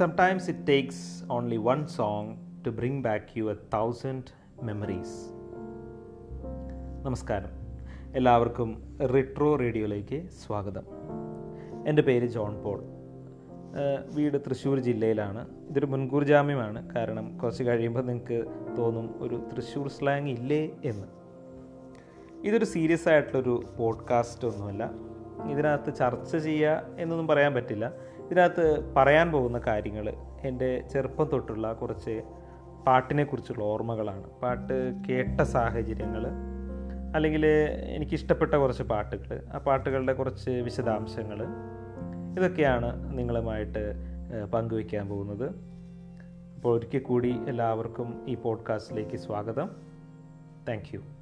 Sometimes it takes only one song to bring back you a thousand memories. നമസ്കാരം. എല്ലാവർക്കും retro റേഡിയോയിലേക്ക് സ്വാഗതം. എന്റെ പേര് ജോൺ പോൾ. വീട് തൃശ്ശൂർ ജില്ലയിലാണ്. ഇതൊരു മുൻകൂർ ജാമ്യമാണ്. കാരണം കുറച്ച് കഴിയുമ്പോൾ നിങ്ങൾക്ക് തോന്നും ഒരു തൃശ്ശൂർ സ്ലാങ് ഇല്ലേ എന്ന്. ഇതൊരു സീരിയസ് ആയിട്ടുള്ളൊരു പോഡ്കാസ്റ്റ് ഒന്നുമല്ല. ഇതിനകത്ത് ചർച്ച ചെയ്യുക എന്നൊന്നും പറയാൻ പറ്റില്ല. ഇതിനകത്ത് പറയാൻ പോകുന്ന കാര്യങ്ങൾ എന്റെ ചെറുപ്പം തൊട്ടുള്ള കുറച്ച് പാട്ടിനെക്കുറിച്ചുള്ള ഓർമ്മകളാണ്. പാട്ട് കേട്ട സാഹചര്യങ്ങൾ അല്ലെങ്കിൽ എനിക്കിഷ്ടപ്പെട്ട കുറച്ച് പാട്ടുകൾ ആ പാട്ടുകളുടെ കുറച്ച് വിശദാംശങ്ങൾ ഇതൊക്കെയാണ് നിങ്ങളുമായിട്ട് പങ്കുവയ്ക്കാൻ പോകുന്നത്. അപ്പോൾ ഒരിക്കൽ കൂടി എല്ലാവർക്കും ഈ പോഡ്കാസ്റ്റിലേക്ക് സ്വാഗതം. താങ്ക്